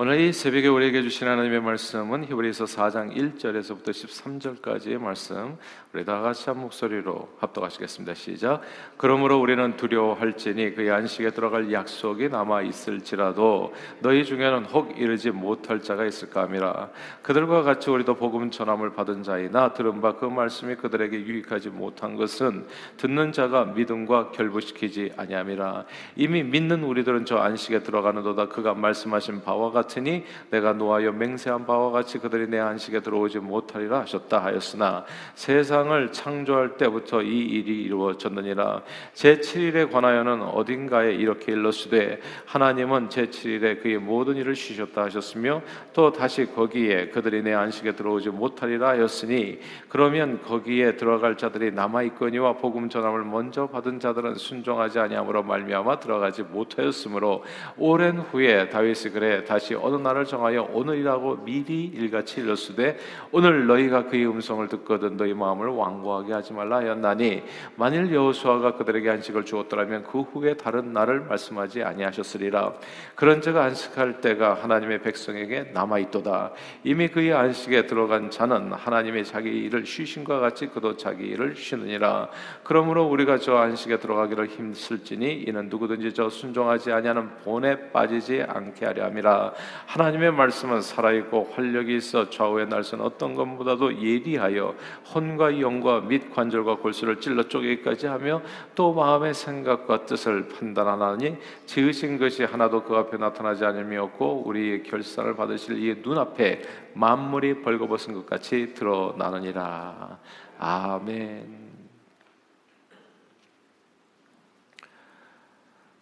오늘 이 새벽에 우리에게 주신 하나님의 말씀은 히브리서 4장 1절에서부터 13절까지의 말씀. 우리 다 같이 한 목소리로 합독하시겠습니다. 시작. 그러므로 우리는 두려워할지니 그의 안식에 들어갈 약속이 남아 있을지라도 너희 중에는 혹 이르지 못할 자가 있을까 함이라. 그들과 같이 우리도 복음 전함을 받은 자이나 들은 바 그 말씀이 그들에게 유익하지 못한 것은 듣는 자가 믿음과 결부시키지 아니함이라. 이미 믿는 우리들은 저 안식에 들어가는도다 그가 말씀하신 바와 같 같으니 내가 노하여 맹세한 바와 같이 그들이 내 안식에 들어오지 못하리라 하셨다 하였으나 세상을 창조할 때부터 이 일이 이루어졌느니라. 제 7일에 관하여는 어딘가에 이렇게 일렀으되 하나님은 제 7일에 그의 모든 일을 쉬셨다 하셨으며 또 다시 거기에 그들이 내 안식에 들어오지 못하리라 하였으니 그러면 거기에 들어갈 자들이 남아 있거니와 복음 전함을 먼저 받은 자들은 순종하지 아니함으로 말미암아 들어가지 못하였으므로 오랜 후에 다윗이 그래 다시 어느 날을 정하여 오늘이라고 미리 일같이 일렀으되 오늘 너희가 그의 음성을 듣거든 너희 마음을 완고하게 하지 말라 하였나니 만일 여호수아가 그들에게 안식을 주었더라면 그 후에 다른 날을 말씀하지 아니하셨으리라. 그런즉 안식할 때가 하나님의 백성에게 남아 있도다. 이미 그의 안식에 들어간 자는 하나님의 자기 일을 쉬신과 같이 그도 자기 일을 쉬느니라. 그러므로 우리가 저 안식에 들어가기를 힘쓸지니 이는 누구든지 저 순종하지 아니하는 본에 빠지지 않게 하려 함이라 하나님의 말씀은 살아있고 활력이 있어 좌우의 날선 어떤 것보다도 예리하여 혼과 영과 및 관절과 골수를 찔러 쪼개기까지 하며 또 마음의 생각과 뜻을 판단하나니 지으신 것이 하나도 그 앞에 나타나지 않음이 없고 우리의 결산을 받으실 이의 눈앞에 만물이 벌거벗은 것 같이 드러나느니라. 아멘.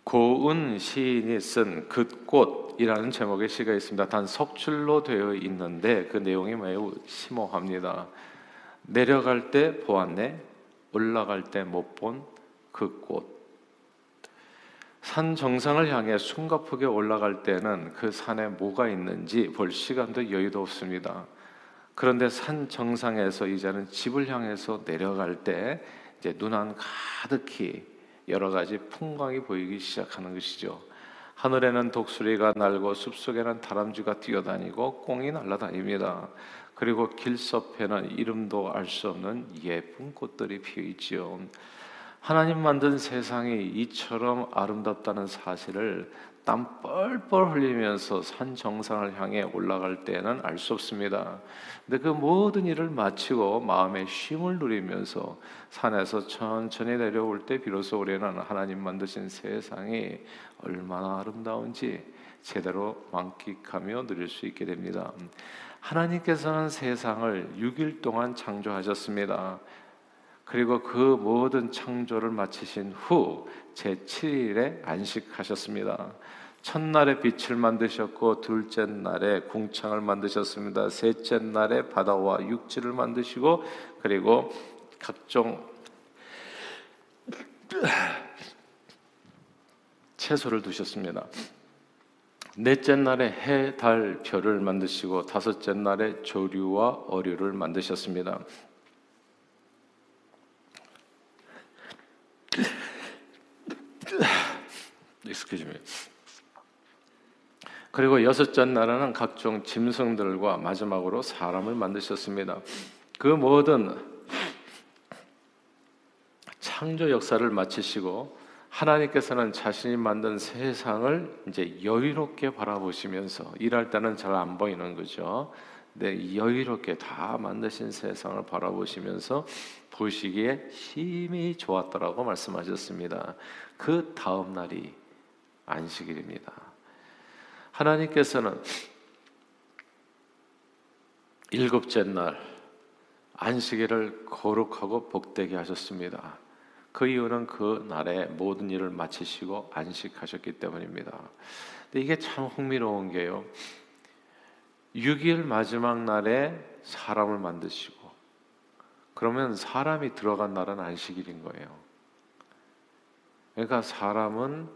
고은 시인이 쓴 긋꽃 이라는 제목의 시가 있습니다. 단 석줄로 되어 있는데 그 내용이 매우 심오합니다. 내려갈 때 보았네, 올라갈 때 못 본 그 꽃. 산 정상을 향해 숨가쁘게 올라갈 때는 그 산에 뭐가 있는지 볼 시간도 여유도 없습니다. 그런데 산 정상에서 이제는 집을 향해서 내려갈 때 이제 눈안 가득히 여러 가지 풍광이 보이기 시작하는 것이죠. 하늘에는 독수리가 날고 숲속에는 다람쥐가 뛰어다니고 꽁이 날아다닙니다. 그리고 길섭에는 이름도 알 수 없는 예쁜 꽃들이 피어 있지요. 하나님 만든 세상이 이처럼 아름답다는 사실을 땀 뻘뻘 흘리면서 산 정상을 향해 올라갈 때는 알 수 없습니다. 근데 그 모든 일을 마치고 마음의 쉼을 누리면서 산에서 천천히 내려올 때 비로소 우리는 하나님 만드신 세상이 얼마나 아름다운지 제대로 만끽하며 누릴 수 있게 됩니다. 하나님께서는 세상을 6일 동안 창조하셨습니다. 그리고 그 모든 창조를 마치신 후 제7일에 안식하셨습니다. 첫날에 빛을 만드셨고 둘째 날에 궁창을 만드셨습니다. 셋째 날에 바다와 육지를 만드시고 그리고 각종 채소를 두셨습니다. 넷째 날에 해, 달, 별을 만드시고 다섯째 날에 조류와 어류를 만드셨습니다. Excuse me. 그리고 여섯째 날에는 각종 짐승들과 마지막으로 사람을 만드셨습니다. 그 모든 창조 역사를 마치시고 하나님께서는 자신이 만든 세상을 이제 여유롭게 바라보시면서 일할 때는 잘 안 보이는 거죠. 네, 여유롭게 다 만드신 세상을 바라보시면서 보시기에 힘이 좋았더라고 말씀하셨습니다. 그 다음 날이 안식일입니다. 하나님께서는 일곱째 날 안식일을 거룩하고 복되게 하셨습니다. 그 이유는 그 날에 모든 일을 마치시고 안식하셨기 때문입니다. 근데 이게 참 흥미로운 게요. 6일 마지막 날에 사람을 만드시고 그러면 사람이 들어간 날은 안식일인 거예요. 그러니까 사람은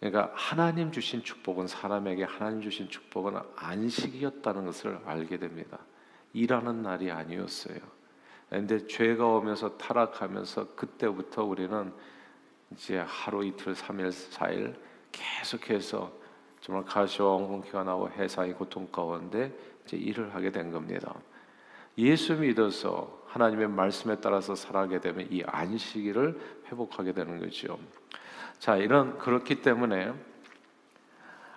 그러니까 하나님 주신 축복은 사람에게 하나님 주신 축복은 안식이었다는 것을 알게 됩니다. 일하는 날이 아니었어요. 근데 죄가 오면서 타락하면서 그때부터 우리는 이제 하루 이틀 삼일 사일 계속해서 정말 엉겅퀴가 나고 해상이 고통 가운데 이제 일을 하게 된 겁니다. 예수 믿어서 하나님의 말씀에 따라서 살아가게 되면 이 안식일을 회복하게 되는 거죠. 자, 이런 그렇기 때문에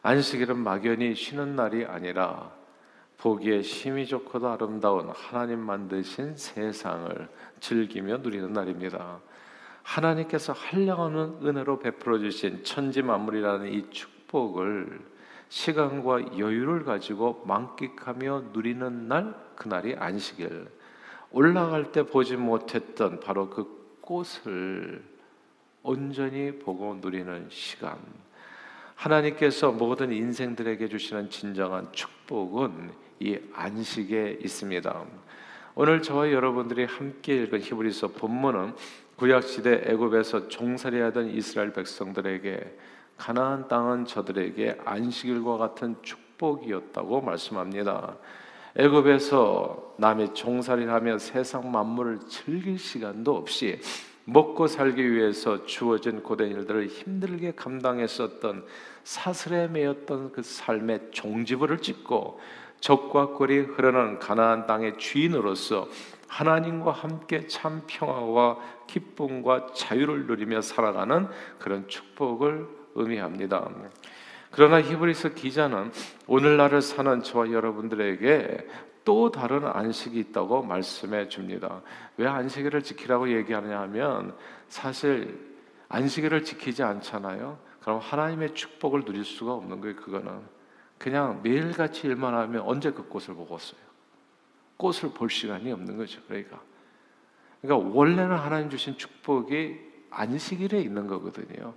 안식일은 막연히 쉬는 날이 아니라 보기에 심히 좋고도 아름다운 하나님 만드신 세상을 즐기며 누리는 날입니다. 하나님께서 한량없는 은혜로 베풀어 주신 천지 만물이라는 이 축복을 시간과 여유를 가지고 만끽하며 누리는 날 그날이 안식일. 올라갈 때 보지 못했던 바로 그 꽃을 온전히 보고 누리는 시간. 하나님께서 모든 인생들에게 주시는 진정한 축복은 이 안식에 있습니다. 오늘 저와 여러분들이 함께 읽은 히브리서 본문은 구약 시대 애굽에서 종살이하던 이스라엘 백성들에게 가나안 땅은 저들에게 안식일과 같은 축복이었다고 말씀합니다. 애굽에서 남의 종살이하며 세상 만물을 즐길 시간도 없이 먹고 살기 위해서 주어진 고된 일들을 힘들게 감당했었던 사슬에 매였던 그 삶의 종지부를 찍고 적과 꿀이 흐르는 가나안 땅의 주인으로서 하나님과 함께 참 평화와 기쁨과 자유를 누리며 살아가는 그런 축복을 의미합니다. 그러나 히브리서 기자는 오늘날을 사는 저와 여러분들에게 또 다른 안식이 있다고 말씀해 줍니다. 왜 안식일을 지키라고 얘기하느냐 하면 사실 안식일을 지키지 않잖아요. 그럼 하나님의 축복을 누릴 수가 없는 거예요, 그거는. 그냥 매일같이 일만 하면 언제 그 꽃을 보겠어요? 꽃을 볼 시간이 없는 거죠. 그러니까. 그러니까 원래는 하나님 주신 축복이 안식일에 있는 거거든요.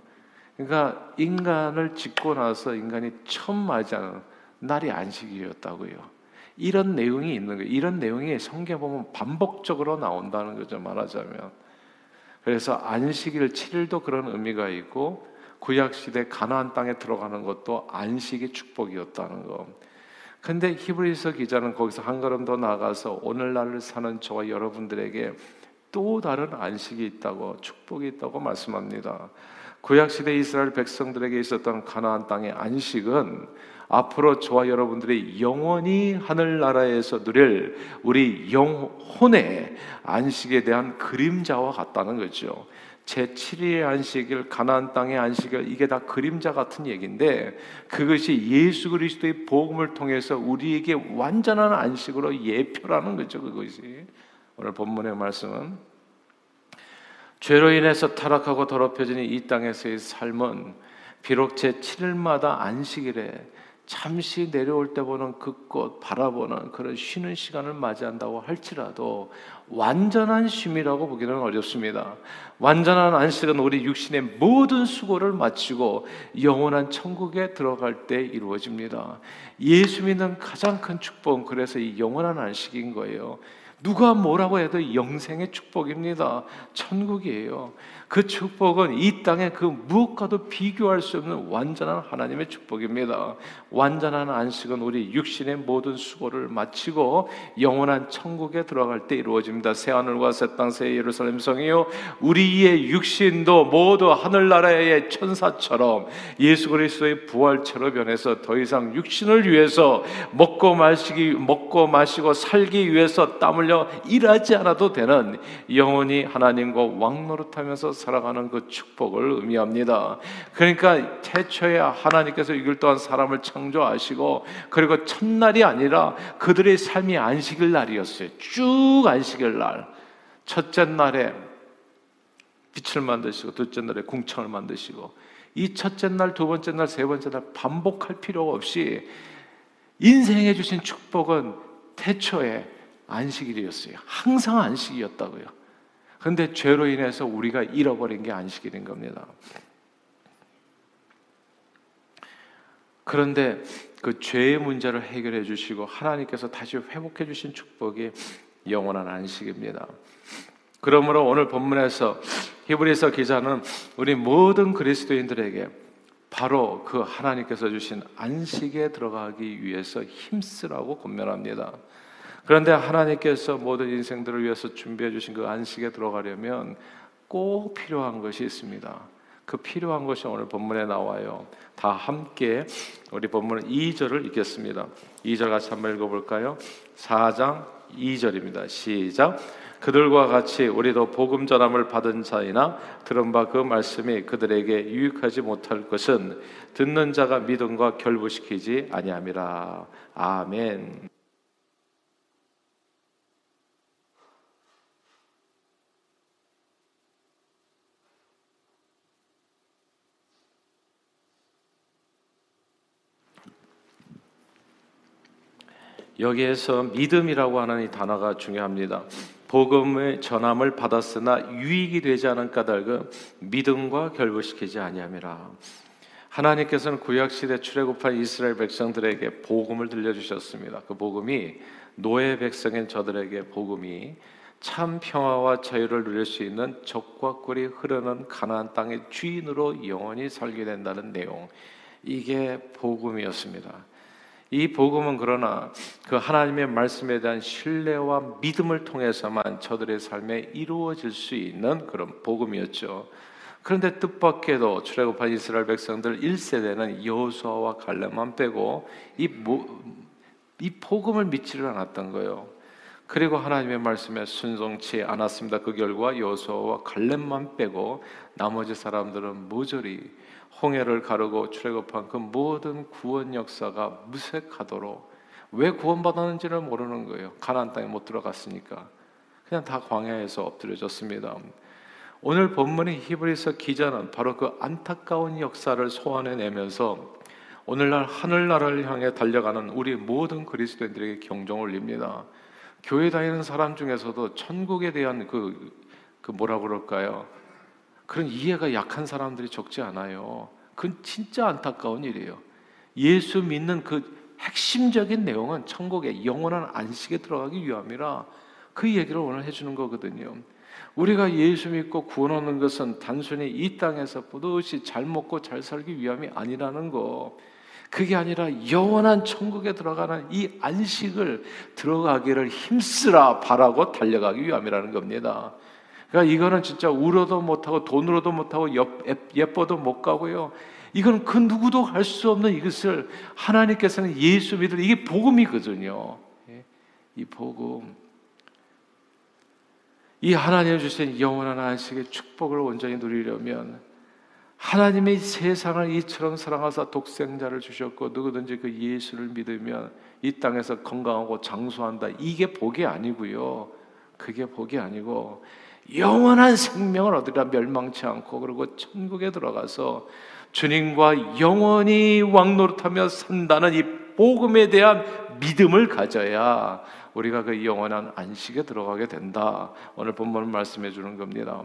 그러니까 인간을 짓고 나서 인간이 처음 맞이하는 날이 안식일이었다고요. 이런 내용이 있는 거예요. 이런 내용이 성경 보면 반복적으로 나온다는 거죠. 말하자면. 그래서 안식일 7일도 그런 의미가 있고 구약 시대 가나안 땅에 들어가는 것도 안식의 축복이었다는 거. 근데 히브리서 기자는 거기서 한 걸음 더 나가서 오늘날을 사는 저와 여러분들에게 또 다른 안식이 있다고 축복이 있다고 말씀합니다. 구약 시대 이스라엘 백성들에게 있었던 가나안 땅의 안식은 앞으로 저와 여러분들이 영원히 하늘 나라에서 누릴 우리 영혼의 안식에 대한 그림자와 같다는 거죠. 제 7일의 안식일, 가나안 땅의 안식일 이게 다 그림자 같은 얘기인데 그것이 예수 그리스도의 복음을 통해서 우리에게 완전한 안식으로 예표라는 거죠. 그것이 오늘 본문의 말씀은 죄로 인해서 타락하고 더럽혀진 이 땅에서의 삶은 비록 제 7일마다 안식일에 잠시 내려올 때 보는 그 꽃 바라보는 그런 쉬는 시간을 맞이한다고 할지라도 완전한 쉼이라고 보기는 어렵습니다. 완전한 안식은 우리 육신의 모든 수고를 마치고 영원한 천국에 들어갈 때 이루어집니다. 예수 믿는 가장 큰 축복은 그래서 이 영원한 안식인 거예요. 누가 뭐라고 해도 영생의 축복입니다. 천국이에요. 그 축복은 이 땅의 그 무엇과도 비교할 수 없는 완전한 하나님의 축복입니다. 완전한 안식은 우리 육신의 모든 수고를 마치고 영원한 천국에 들어갈 때 이루어집니다. 새 하늘과 새 땅, 새 예루살렘 성이요. 우리의 육신도 모두 하늘나라의 천사처럼 예수 그리스도의 부활체로 변해서 더 이상 육신을 위해서 먹고 마시기, 먹고 마시고 살기 위해서 땀 흘려 일하지 않아도 되는 영원히 하나님과 왕노릇하면서 살아가는 그 축복을 의미합니다. 그러니까 태초에 하나님께서 이걸 또한 사람을 창조하시고 그리고 첫날이 아니라 그들의 삶이 안식일 날이었어요. 쭉 안식일 날. 첫째 날에 빛을 만드시고 둘째 날에 궁창을 만드시고 이 첫째 날, 두 번째 날, 세 번째 날 반복할 필요 없이 인생에 주신 축복은 태초에 안식일이었어요. 항상 안식이었다고요. 그런데 죄로 인해서 우리가 잃어버린 게 안식일인 겁니다. 그런데 그 죄의 문제를 해결해 주시고 하나님께서 다시 회복해 주신 축복이 영원한 안식입니다. 그러므로 오늘 본문에서 히브리서 기자는 우리 모든 그리스도인들에게 바로 그 하나님께서 주신 안식에 들어가기 위해서 힘쓰라고 권면합니다. 그런데 하나님께서 모든 인생들을 위해서 준비해 주신 그 안식에 들어가려면 꼭 필요한 것이 있습니다. 그 필요한 것이 오늘 본문에 나와요. 다 함께 우리 본문 2절을 읽겠습니다. 2절 같이 한번 읽어볼까요? 4장 2절입니다. 시작. 그들과 같이 우리도 복음 전함을 받은 자이나 들은 바 그 말씀이 그들에게 유익하지 못할 것은 듣는 자가 믿음과 결부시키지 아니함이라. 아멘. 여기에서 믿음이라고 하는 이 단어가 중요합니다. 복음의 전함을 받았으나 유익이 되지 않은 까닭은 믿음과 결부시키지 아니함이라. 하나님께서는 구약 시대 출애굽한 이스라엘 백성들에게 복음을 들려주셨습니다. 그 복음이 노예 백성인 저들에게 복음이 참 평화와 자유를 누릴 수 있는 적과 꿀이 흐르는 가나안 땅의 주인으로 영원히 살게 된다는 내용. 이게 복음이었습니다. 이 복음은 그러나 그 하나님의 말씀에 대한 신뢰와 믿음을 통해서만 저들의 삶에 이루어질 수 있는 그런 복음이었죠. 그런데 뜻밖에도 출애굽한 이스라엘 백성들 1세대는 여호수아와 갈렙만 빼고 이, 이 복음을 믿지를 않았던 거예요. 그리고 하나님의 말씀에 순종치 않았습니다. 그 결과 여호수아와 갈렙만 빼고 나머지 사람들은 모조리 홍해를 가르고 출애굽한 그 모든 구원 역사가 무색하도록 왜 구원받았는지를 모르는 거예요. 가나안 땅에 못 들어갔으니까 그냥 다 광야에서 엎드려졌습니다. 오늘 본문의 히브리서 기자는 바로 그 안타까운 역사를 소환해내면서 오늘날 하늘나라를 향해 달려가는 우리 모든 그리스도인들에게 경종을 울립니다. 교회 다니는 사람 중에서도 천국에 대한 그, 그 뭐라 그럴까요? 그런 이해가 약한 사람들이 적지 않아요. 그건 진짜 안타까운 일이에요. 예수 믿는 그 핵심적인 내용은 천국의 영원한 안식에 들어가기 위함이라 그 얘기를 오늘 해주는 거거든요. 우리가 예수 믿고 구원하는 것은 단순히 이 땅에서 뿌듯이 잘 먹고 잘 살기 위함이 아니라는 거. 그게 아니라 영원한 천국에 들어가는 이 안식을 들어가기를 힘쓰라 바라고 달려가기 위함이라는 겁니다. 그러니까 이거는 진짜 울어도 못하고 돈으로도 못하고 예뻐도 못 가고요. 이건 그 누구도 할 수 없는 이것을 하나님께서는 예수 믿을 이게 복음이거든요. 예, 이 복음. 이 하나님 주신 영원한 안식의 축복을 온전히 누리려면 하나님의 세상을 이처럼 사랑하사 독생자를 주셨고 누구든지 그 예수를 믿으면 이 땅에서 건강하고 장수한다. 이게 복이 아니고요. 그게 복이 아니고 영원한 생명을 얻으라 멸망치 않고 그리고 천국에 들어가서 주님과 영원히 왕노릇하며 산다는 이 복음에 대한 믿음을 가져야 우리가 그 영원한 안식에 들어가게 된다. 오늘 본문을 말씀해 주는 겁니다.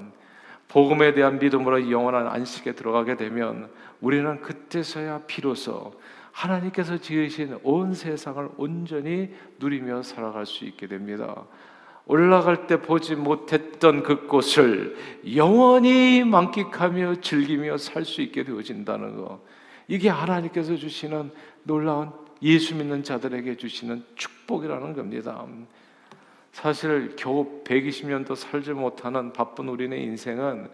복음에 대한 믿음으로 영원한 안식에 들어가게 되면 우리는 그때서야 비로소 하나님께서 지으신 온 세상을 온전히 누리며 살아갈 수 있게 됩니다. 올라갈 때 보지 못했던 그곳을 영원히 만끽하며 즐기며 살 수 있게 되어진다는 거. 이게 하나님께서 주시는 놀라운 예수 믿는 자들에게 주시는 축복이라는 겁니다. 사실 겨우 120년도 살지 못하는 바쁜 우리네 인생은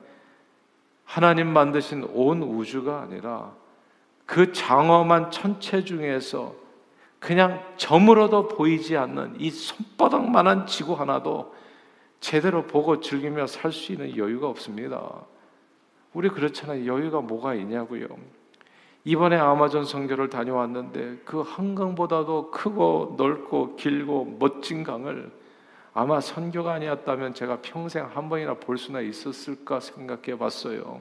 하나님 만드신 온 우주가 아니라 그 장엄한 천체 중에서 그냥 점으로도 보이지 않는 이 손바닥만한 지구 하나도 제대로 보고 즐기며 살 수 있는 여유가 없습니다. 우리 그렇잖아요. 여유가 뭐가 있냐고요. 이번에 아마존 성교를 다녀왔는데 그 한강보다도 크고 넓고 길고 멋진 강을 아마 선교가 아니었다면 제가 평생 한 번이나 볼 수나 있었을까 생각해 봤어요.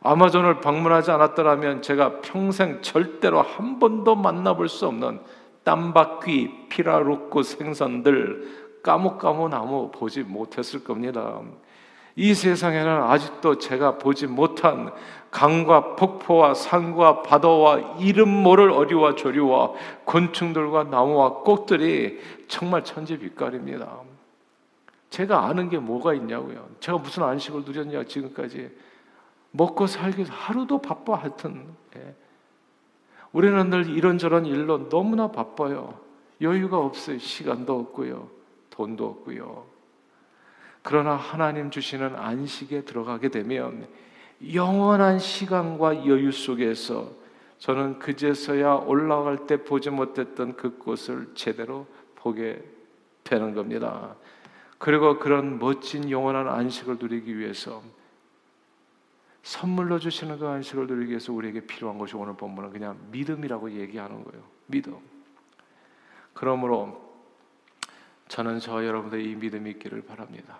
아마존을 방문하지 않았더라면 제가 평생 절대로 한 번도 만나볼 수 없는 땀바퀴, 피라루코 생선들, 까무까무 나무 보지 못했을 겁니다. 이 세상에는 아직도 제가 보지 못한 강과 폭포와 산과 바다와 이름 모를 어리와 조류와 곤충들과 나무와 꽃들이 정말 천지빛깔입니다. 제가 아는 게 뭐가 있냐고요. 제가 무슨 안식을 누렸냐 지금까지 먹고 살기 하루도 바빠 하여튼 예. 우리는 늘 이런저런 일로 너무나 바빠요. 여유가 없어요. 시간도 없고요. 돈도 없고요. 그러나 하나님 주시는 안식에 들어가게 되면 영원한 시간과 여유 속에서 저는 그제서야 올라갈 때 보지 못했던 그곳을 제대로 보게 되는 겁니다. 그리고 그런 멋진 영원한 안식을 누리기 위해서 선물로 주시는 그 안식을 누리기 위해서 우리에게 필요한 것이 오늘 본문은 그냥 믿음이라고 얘기하는 거예요. 믿음. 그러므로 저는 저 여러분들 이 믿음이 있기를 바랍니다.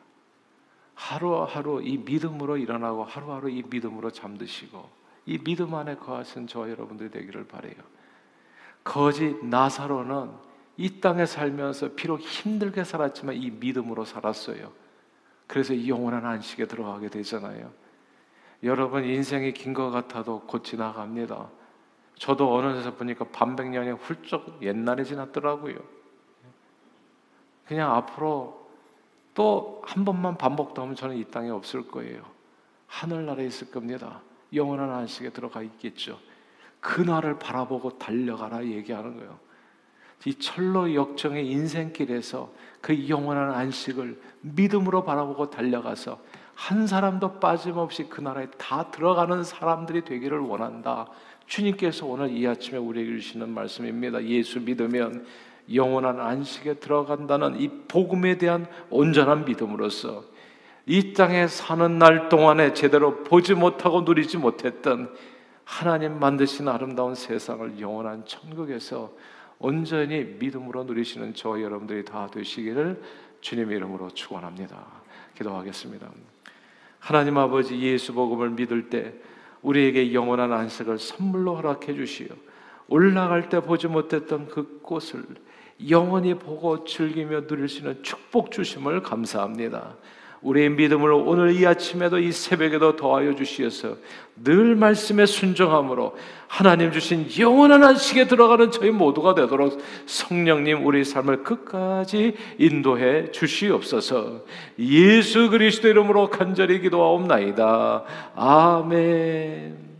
하루하루 이 믿음으로 일어나고 하루하루 이 믿음으로 잠드시고 이 믿음 안에 거하신 저 여러분들이 되기를 바래요. 거지 나사로는 이 땅에 살면서 비록 힘들게 살았지만 이 믿음으로 살았어요. 그래서 이 영원한 안식에 들어가게 되잖아요. 여러분 인생이 긴 것 같아도 곧 지나갑니다. 저도 어느 데서 보니까 반백년이 훌쩍 옛날에 지났더라고요. 그냥 앞으로 또 한 번만 반복도 하면 저는 이 땅에 없을 거예요. 하늘나라에 있을 겁니다. 영원한 안식에 들어가 있겠죠. 그날을 바라보고 달려가라 얘기하는 거예요. 이 철로 역정의 인생길에서 그 영원한 안식을 믿음으로 바라보고 달려가서 한 사람도 빠짐없이 그 나라에 다 들어가는 사람들이 되기를 원한다. 주님께서 오늘 이 아침에 우리에게 주시는 말씀입니다. 예수 믿으면 영원한 안식에 들어간다는 이 복음에 대한 온전한 믿음으로서 이 땅에 사는 날 동안에 제대로 보지 못하고 누리지 못했던 하나님 만드신 아름다운 세상을 영원한 천국에서 온전히 믿음으로 누리시는 저 여러분들이 다 되시기를 주님의 이름으로 축원합니다. 기도하겠습니다. 하나님 아버지 예수 복음을 믿을 때 우리에게 영원한 안식을 선물로 허락해 주시어 올라갈 때 보지 못했던 그 꽃을 영원히 보고 즐기며 누릴 수 있는 축복 주심을 감사합니다. 우리의 믿음을 오늘 이 아침에도 이 새벽에도 더하여 주시어서 늘 말씀에 순종함으로 하나님 주신 영원한 안식에 들어가는 저희 모두가 되도록 성령님 우리 삶을 끝까지 인도해 주시옵소서 예수 그리스도 이름으로 간절히 기도하옵나이다. 아멘.